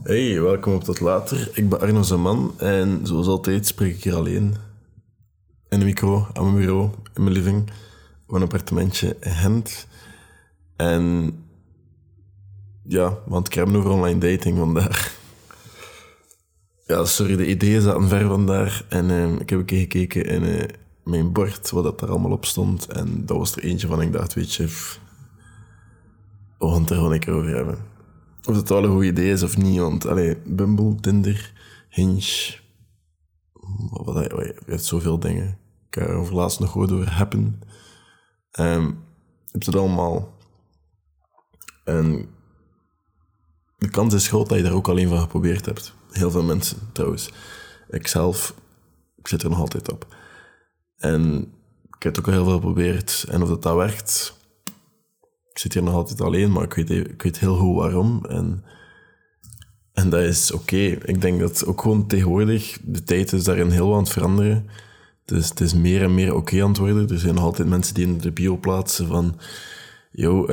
Hey, welkom op Tot Later. Ik ben Arno Zaman en zoals altijd spreek ik hier alleen. In de micro, aan mijn bureau, in mijn living, op een appartementje in Gent. En ja, want ik heb over online dating vandaag. Ja, sorry, de ideeën zaten ver vandaag. En eh, ik heb een keer gekeken in eh, mijn bord, wat dat daar allemaal op stond. En dat was er eentje van, ik dacht, weet je, we gaan het er gewoon een over hebben. Of het wel een goed idee is of niet, want allee, Bumble, Tinder, Hinge, wat, wat, je hebt zoveel dingen. Ik heb er over laatst nog gehoord over Happen. Um, je hebt het allemaal. En de kans is groot dat je er ook alleen van geprobeerd hebt. Heel veel mensen trouwens. Ikzelf, ik zit er nog altijd op. En ik heb het ook al heel veel geprobeerd. En of dat, dat werkt, ik zit hier nog altijd alleen, maar ik weet, heel goed waarom. En, en dat is oké. Ik denk dat ook gewoon tegenwoordig, de tijd is daarin heel aan het veranderen. Dus het is meer en meer oké aan het worden. Er zijn nog altijd mensen die in de bio plaatsen van... Yo, uh,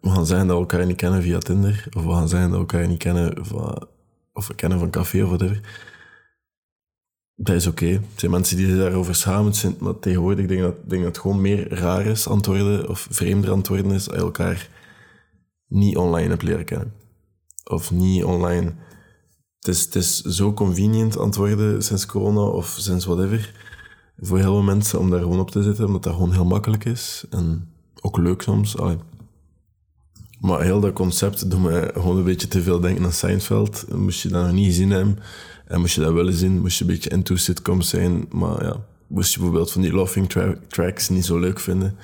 we gaan zeggen dat we elkaar niet kennen via Tinder. Of we gaan zeggen dat we elkaar niet kennen van... Of we kennen van café of whatever. Dat is oké. Okay. Zijn mensen die daarover schamen zijn, maar tegenwoordig denk ik dat, denk dat het gewoon meer raar is antwoorden of vreemder antwoorden is als elkaar niet online hebt leren kennen. Of niet online. Het is, het is zo convenient antwoorden sinds corona of sinds whatever. Voor heel veel mensen om daar gewoon op te zitten, omdat dat gewoon heel makkelijk is. En ook leuk soms. Allee. Maar heel dat concept doet me gewoon een beetje te veel denken aan Seinfeld. Moest je dat nog niet gezien hebben en moest je dat willen zien, moest je een beetje into sitcoms zijn. Maar ja, moest je bijvoorbeeld van die laughing tra tracks niet zo leuk vinden,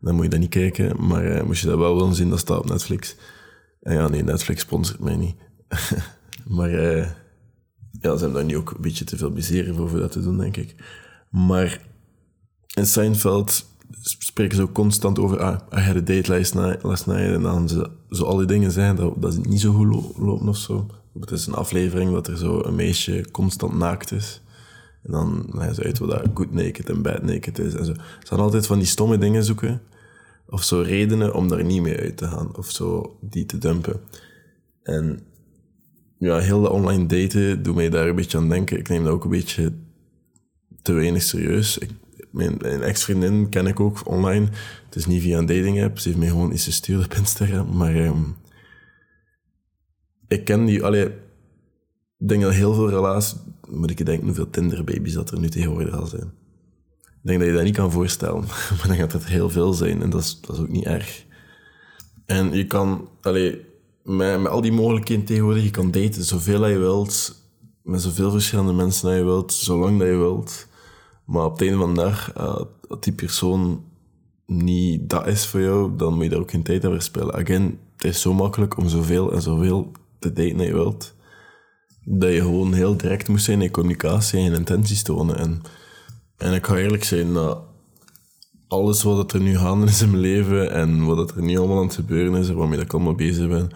dan moet je dat niet kijken. Maar uh, moest je dat wel willen zien, dat staat op Netflix. En ja, nee, Netflix sponsort mij niet. maar uh, ja, ze hebben daar nu ook een beetje te veel miseren voor, voor dat te doen, denk ik. Maar in Seinfeld spreken ze ook constant over, ah, I had a date last night, last night en dan zo al die dingen zijn, dat, dat is niet zo goed lopen of zo. Het is een aflevering dat er zo een meisje constant naakt is. En dan leggen ze uit wat dat good naked en bad naked is. En zo. Ze gaan altijd van die stomme dingen zoeken. Of zo redenen om daar niet mee uit te gaan. Of zo die te dumpen. En ja, heel de online daten doet mij daar een beetje aan denken. Ik neem dat ook een beetje te weinig serieus. Ik, mijn, ex-vriendin ken ik ook online. Het is niet via een dating app. Ze heeft mij gewoon iets gestuurd op Instagram. Maar um, ik ken die, allee, ik denk dat heel veel relaties, moet ik denken hoeveel Tinder-baby's dat er nu tegenwoordig al zijn. Ik denk dat je dat niet kan voorstellen, maar dan gaat het heel veel zijn en dat is, dat is ook niet erg. En je kan, allee, met, met al die mogelijkheden tegenwoordig, je kan daten zoveel dat je wilt, met zoveel verschillende mensen dat je wilt, zolang dat je wilt. Maar op het einde van de dag, uh, als die persoon niet dat is voor jou, dan moet je daar ook geen tijd aan verspillen. Again, het is zo makkelijk om zoveel en zoveel te daten dat je wilt, dat je gewoon heel direct moest zijn in communicatie en intenties tonen. En, en ik ga eerlijk zijn, dat alles wat er nu gaande is in mijn leven en wat er nu allemaal aan het gebeuren is en waarmee ik allemaal bezig ben,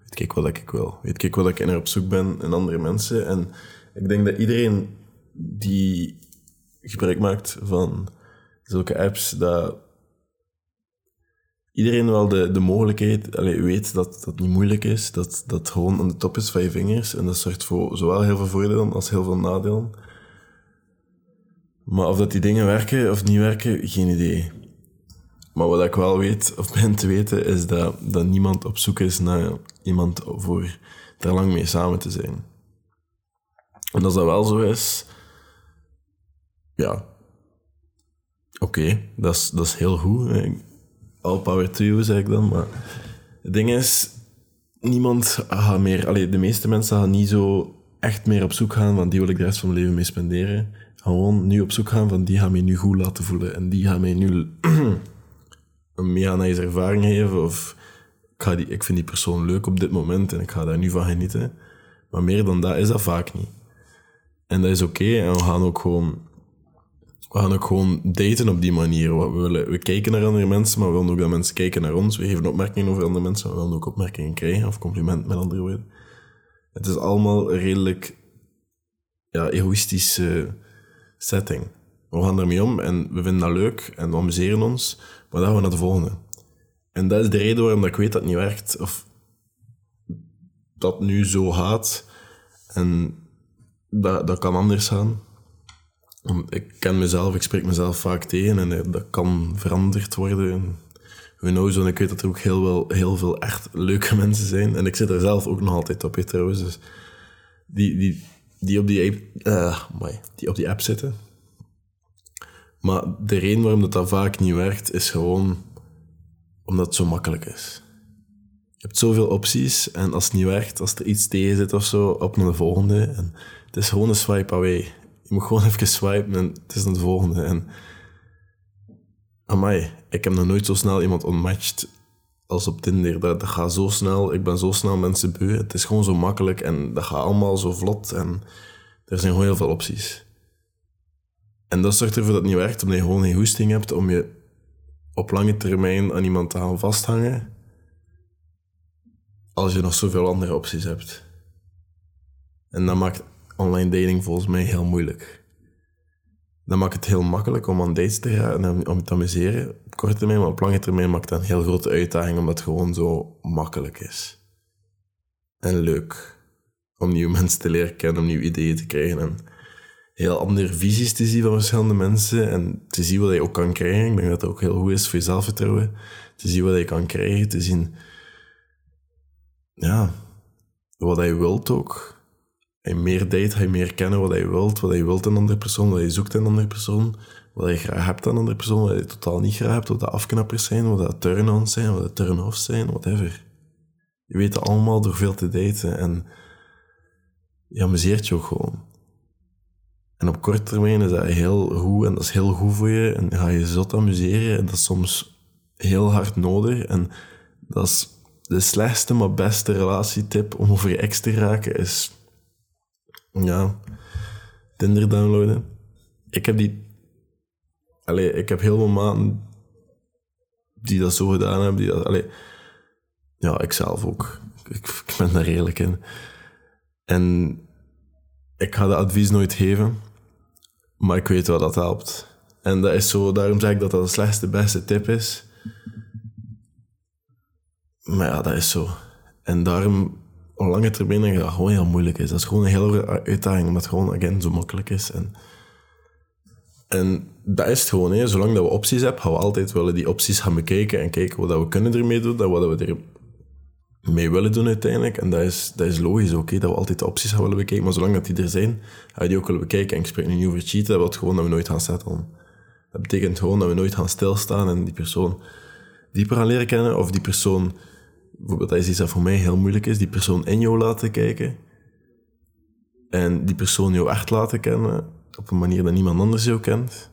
weet ik wat ik wil. Weet ik wat ik naar op zoek ben in andere mensen. En ik denk dat iedereen die gebruik maakt van zulke apps, dat iedereen wel de, de mogelijkheid allez, weet dat dat niet moeilijk is, dat dat gewoon aan de top is van je vingers. En dat zorgt voor zowel heel veel voordelen als heel veel nadelen. Maar of dat die dingen werken of niet werken, geen idee. Maar wat ik wel weet, of ben te weten, is dat, dat niemand op zoek is naar iemand voor daar lang mee samen te zijn. En als dat wel zo is, ja, oké, dat, is, dat is heel goed all power to you, zeg ik dan. Maar het ding is, niemand gaat meer... Allee, de meeste mensen gaan niet zo echt meer op zoek gaan van die wil ik de rest van mijn leven mee spenderen. Gewoon nu op zoek gaan van die gaan mij nu goed laten voelen. En die gaan mij nu een nice ervaring geven. Of ik, ga ik vind die persoon leuk op dit moment en ik ga daar nu van genieten. Maar meer dan dat is dat vaak niet. En dat is oké. En we gaan ook gewoon we gaan ook gewoon daten op die manier. We, willen, we kijken naar andere mensen, maar we willen ook dat mensen kijken naar ons. We geven opmerkingen over andere mensen, maar we willen ook opmerkingen krijgen, of compliment met andere woorden. Het is allemaal een redelijk ja, egoïstische setting. We gaan ermee om en we vinden dat leuk en we amuseren ons, maar dan gaan we naar de volgende. En dat is de reden waarom ik weet dat het niet werkt. Of dat nu zo gaat. En dat, dat kan anders gaan. Want ik ken mezelf, ik spreek mezelf vaak tegen en eh, dat kan veranderd worden. Who knows, en ik weet dat er ook heel, wel, heel veel echt leuke mensen zijn. En ik zit er zelf ook nog altijd op, trouwens. Dus die, die, die, op die, app, uh, die op die app zitten. Maar de reden waarom dat, dat vaak niet werkt, is gewoon omdat het zo makkelijk is. Je hebt zoveel opties en als het niet werkt, als er iets tegen zit of zo, op naar de volgende. En het is gewoon een swipe away. Je moet gewoon even swipen en het is de volgende. En amai, ik heb nog nooit zo snel iemand unmatched als op Tinder. Dat, dat gaat zo snel, ik ben zo snel mensen beu. Het is gewoon zo makkelijk en dat gaat allemaal zo vlot en er zijn gewoon heel veel opties. En dat zorgt ervoor dat het niet werkt, omdat je gewoon geen hoesting hebt om je op lange termijn aan iemand te gaan vasthangen, als je nog zoveel andere opties hebt. En dat maakt online dating volgens mij heel moeilijk. Dat maakt het heel makkelijk om aan dates te gaan en om te amuseren op korte termijn, maar op lange termijn maakt dat een heel grote uitdaging omdat het gewoon zo makkelijk is. En leuk om nieuwe mensen te leren kennen, om nieuwe ideeën te krijgen en heel andere visies te zien van verschillende mensen en te zien wat je ook kan krijgen. Ik denk dat dat ook heel goed is voor je zelfvertrouwen. Te zien wat je kan krijgen, te zien ja, wat je wilt ook. Je meer date, je meer kennen wat je wilt, wat je wilt in een andere persoon, wat je zoekt in een andere persoon, wat je graag hebt aan een andere persoon, wat je totaal niet graag hebt, wat de afknappers zijn, wat de turn-ons zijn, wat de turn-offs zijn, whatever. Je weet het allemaal door veel te daten en je amuseert je ook gewoon. En op korte termijn is dat heel goed en dat is heel goed voor je en ga je zot amuseren en dat is soms heel hard nodig en dat is de slechtste maar beste relatietip om over je ex te raken is ja, Tinder downloaden. Ik heb die Allee, ik heb heel veel maanden die dat zo gedaan hebben. Die dat, allee, ja, ik zelf ook. Ik, ik ben daar eerlijk in. En ik ga de advies nooit geven, maar ik weet wat dat helpt. En dat is zo, daarom zeg ik dat dat de slechtste, beste tip is. Maar ja, dat is zo. En daarom, op lange termijn, denk ik dat gewoon heel moeilijk is. Dat is gewoon een hele uitdaging, omdat gewoon, again, zo makkelijk is. En, en dat is het gewoon. Hè. Zolang dat we opties hebben, gaan we altijd willen die opties gaan bekijken en kijken wat we kunnen ermee doen en wat we ermee willen doen uiteindelijk. En dat is, dat is logisch ook, dat we altijd de opties gaan willen bekijken. Maar zolang dat die er zijn, ga je die ook willen bekijken. En ik spreek nu niet over cheaten, dat gewoon dat we nooit gaan settelen. Dat betekent gewoon dat we nooit gaan stilstaan en die persoon dieper gaan leren kennen. Of die persoon, bijvoorbeeld dat is iets dat voor mij heel moeilijk is, die persoon in jou laten kijken. En die persoon jou echt laten kennen op een manier dat niemand anders jou kent.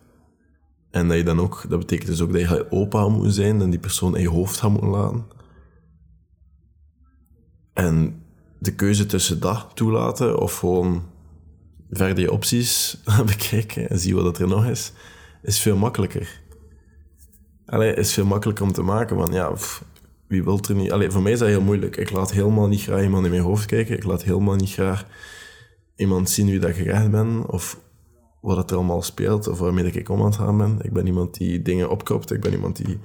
En dat je dan ook, dat betekent dus ook dat je open moet zijn en die persoon in je hoofd moeten laten. En de keuze tussen dat toelaten of gewoon verder je opties bekijken en zien wat er nog is, is veel makkelijker. Allee, is veel makkelijker om te maken, want ja, wie wil er niet... Allee, voor mij is dat heel moeilijk. Ik laat helemaal niet graag iemand in mijn hoofd kijken. Ik laat helemaal niet graag iemand zien wie dat je echt bent, of wat het er allemaal speelt of waarmee ik om aan het ben. Ik ben iemand die dingen opkoopt. Ik ben iemand die,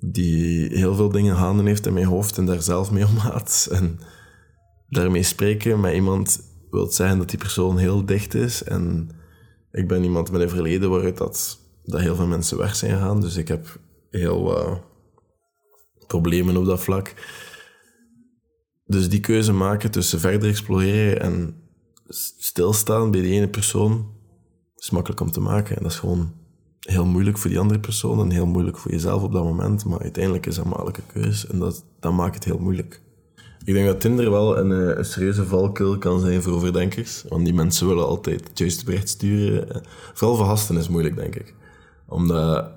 die heel veel dingen handen heeft in mijn hoofd en daar zelf mee omgaat. En daarmee spreken met iemand wil zeggen dat die persoon heel dicht is. En ik ben iemand met een verleden waaruit dat, dat heel veel mensen weg zijn gegaan. Dus ik heb heel wat problemen op dat vlak. Dus die keuze maken tussen verder exploreren en stilstaan bij die ene persoon is makkelijk om te maken. En dat is gewoon heel moeilijk voor die andere persoon en heel moeilijk voor jezelf op dat moment. Maar uiteindelijk is dat een makkelijke keuze en dat, maakt het heel moeilijk. Ik denk dat Tinder wel een, eh, een serieuze valkuil kan zijn voor overdenkers. Want die mensen willen altijd het juiste bericht sturen. Vooral voor is moeilijk, denk ik. Omdat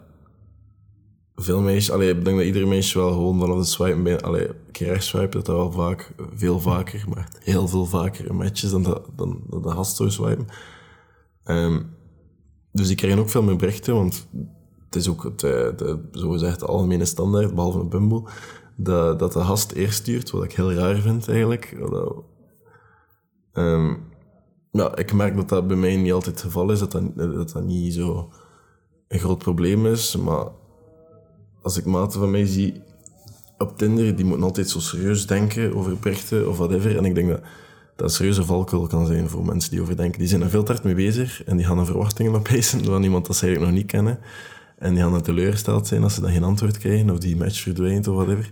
veel meisjes, allee, ik denk dat iedere meisje wel gewoon vanaf de swipen bij, allee, een keer rechts swipen, dat dat wel vaak, veel vaker, maar heel veel vaker matches dan, de, dan, de gast swipen. Um, dus die krijgen ook veel meer berichten, want het is ook het, eh, de, zogezegd algemene standaard, behalve een Bumble, dat, dat de gast eerst stuurt, wat ik heel raar vind eigenlijk. Dat, ja, ik merk dat dat bij mij niet altijd het geval is, dat dat, dat, dat niet zo een groot probleem is, maar als ik maten van mij zie op Tinder, die moeten altijd zo serieus denken over berichten of whatever. En ik denk dat dat een serieuze valkuil kan zijn voor mensen die overdenken. Die zijn er veel te hard mee bezig en die gaan er verwachtingen opeisen van iemand dat ze eigenlijk nog niet kennen. En die gaan dan teleurgesteld zijn als ze dan geen antwoord krijgen of die match verdwijnt of whatever.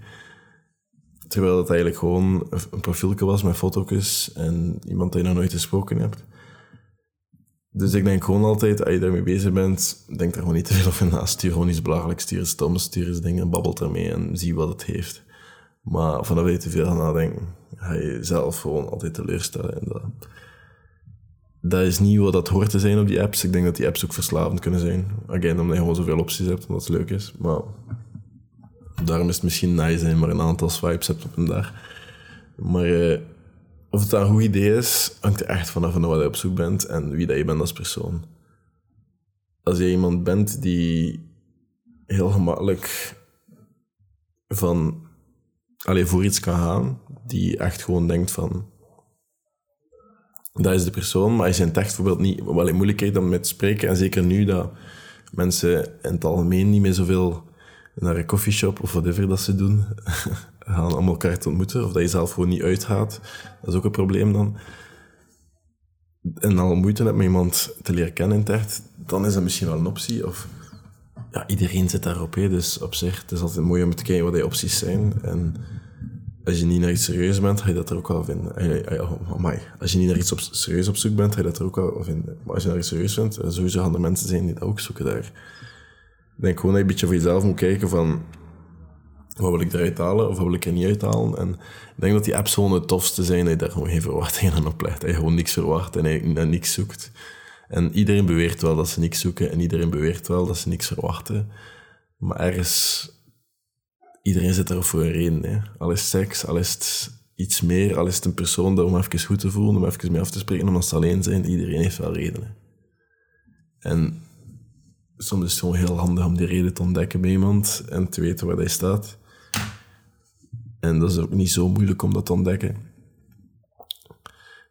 Terwijl dat eigenlijk gewoon een profielje was met foto's en iemand die nog nooit gesproken hebt. Dus ik denk gewoon altijd, als je daarmee bezig bent, denk er gewoon niet te veel over na. Stuur gewoon iets belachelijks, stuur eens stomme, stuur eens dingen, babbelt ermee en zie wat het heeft. Maar vanaf je te veel gaan nadenken, ga je zelf gewoon altijd teleurstellen. En dat, dat is niet wat dat hoort te zijn op die apps. Ik denk dat die apps ook verslavend kunnen zijn. Again, omdat je gewoon zoveel opties hebt, omdat het leuk is. Maar daarom is het misschien nice dat maar een aantal swipes hebt op een dag. Maar eh, of het een goed idee is, hangt er echt vanaf van wat je op zoek bent en wie dat je bent als persoon. Als je iemand bent die heel gemakkelijk van alleen voor iets kan gaan, die echt gewoon denkt van dat is de persoon, maar je in tekst bijvoorbeeld niet, wel in moeilijkheid om met te spreken, en zeker nu dat mensen in het algemeen niet meer zoveel naar een coffeeshop of whatever dat ze doen, gaan om elkaar te ontmoeten, of dat je zelf gewoon niet uitgaat, dat is ook een probleem dan. En al moeite met iemand te leren kennen in dan is dat misschien wel een optie. Of ja, iedereen zit daarop, hè, dus op zich, het is altijd mooi om te kijken wat die opties zijn. En als je niet naar iets serieus bent, ga je dat er ook wel vinden. Als je niet naar iets op, serieus op zoek bent, ga je dat er ook wel vinden. Maar als je naar iets serieus bent, sowieso gaan er mensen zijn die dat ook zoeken daar. Ik denk gewoon dat je een beetje voor jezelf moet kijken van wat wil ik eruit halen of wat wil ik er niet uithalen. En ik denk dat die apps gewoon het tofste zijn dat je daar gewoon geen verwachtingen aan oplegt. Dat je gewoon niks verwacht en eigenlijk niks zoekt. En iedereen beweert wel dat ze niks zoeken en iedereen beweert wel dat ze niks verwachten. Maar ergens iedereen zit er voor een reden. Hè. Al is seks, al is het iets meer, al is het een persoon om even goed te voelen, om even mee af te spreken, omdat ze alleen zijn. Iedereen heeft wel redenen. En soms is het gewoon heel handig om die reden te ontdekken bij iemand en te weten waar hij staat. En dat is ook niet zo moeilijk om dat te ontdekken.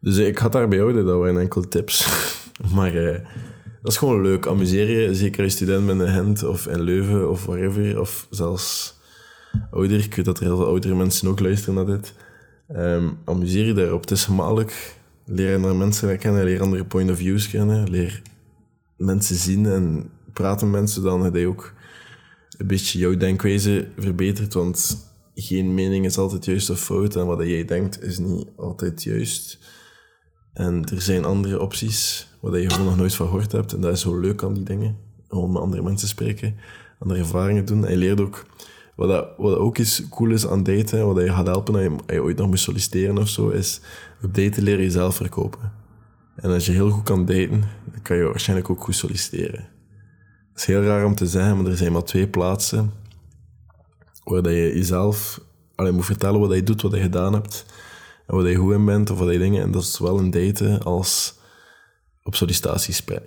Dus ik had daarbij houden, dat waren enkele tips. maar eh, dat is gewoon leuk. Amuseer je, zeker als student bent in Gent of in Leuven of wherever, of zelfs ouder. Ik weet dat er heel veel oudere mensen ook luisteren naar dit. Um, amuseer je daarop. Het is gemakkelijk. Leer naar mensen kennen, leer andere point of views kennen, leer mensen zien en praten met mensen, dan heb je ook een beetje jouw denkwijze verbeterd. Want geen mening is altijd juist of fout en wat jij denkt is niet altijd juist. En er zijn andere opties waar je gewoon nog nooit van gehoord hebt. En dat is zo leuk aan die dingen. Gewoon met andere mensen spreken, andere ervaringen doen. En je leert ook wat, dat, wat ook is cool is aan daten, wat je gaat helpen als je, je ooit nog moet solliciteren of zo, is op daten leren jezelf verkopen. En als je heel goed kan daten, dan kan je waarschijnlijk ook goed solliciteren. Het is heel raar om te zeggen, maar er zijn maar twee plaatsen waar dat je jezelf alleen moet vertellen wat je doet, wat je gedaan hebt, en wat je goed in bent, of wat je dingen. En dat is wel een daten als op sollicitatiesprek.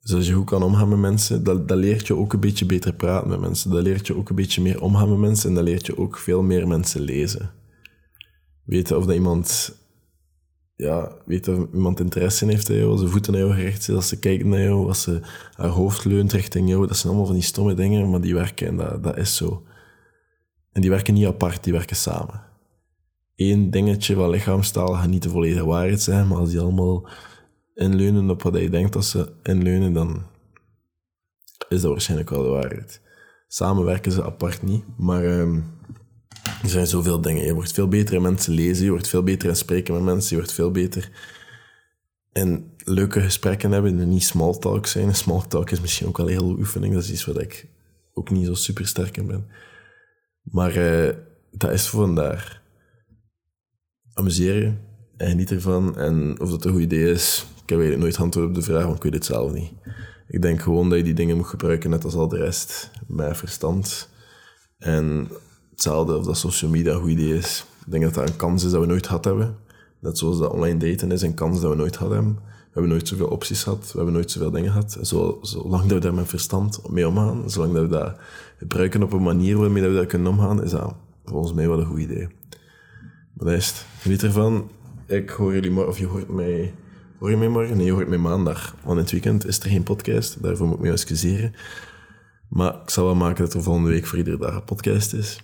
Dus als je goed kan omgaan met mensen, dat, dat leert je ook een beetje beter praten met mensen. Dat leert je ook een beetje meer omgaan met mensen en dat leert je ook veel meer mensen lezen. Weten of dat iemand, ja, weten of iemand interesse in heeft in jou, als ze voeten naar jou gericht zijn, als ze kijken naar jou, als ze haar hoofd leunt richting jou. Dat zijn allemaal van die stomme dingen, maar die werken en dat, dat is zo. En die werken niet apart, die werken samen. Eén dingetje van lichaamstaal gaat niet de volledige waarheid zijn, maar als die allemaal inleunen op wat je denkt dat ze inleunen, dan is dat waarschijnlijk wel de waarheid. Samenwerken ze apart niet, maar ehm, er zijn zoveel dingen. Je wordt veel beter in mensen lezen, je wordt veel beter in spreken met mensen, je wordt veel beter in leuke gesprekken hebben en niet small talk zijn. Small talk is misschien ook wel een hele oefening, dat is iets wat ik ook niet zo super sterk in ben. Maar uh, dat is voor vandaar. Amuseren en geniet ervan. En of dat een goed idee is, ik heb nooit antwoord op de vraag, want ik weet het zelf niet. Ik denk gewoon dat je die dingen moet gebruiken, net als al de rest, met verstand. En hetzelfde of dat social media een goed idee is. Ik denk dat dat een kans is dat we nooit gehad hebben. Net zoals dat online daten is een kans dat we nooit hadden We hebben nooit zoveel opties gehad, we hebben nooit zoveel dingen gehad. zolang dat we daar met verstand mee omgaan, zolang dat we dat gebruiken op een manier waarmee dat we daar kunnen omgaan, is dat volgens mij wel een goed idee. Maar dat. Geniet ervan. Ik hoor jullie morgen, of je hoort mij Hoor je mij morgen? Nee, je hoort mij maandag. Want in het weekend is er geen podcast. Daarvoor moet ik me excuseren. Maar ik zal wel maken dat er volgende week voor iedere dag een podcast is.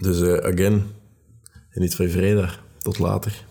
Dus uh, again, geniet van je vrijdag. Tot later.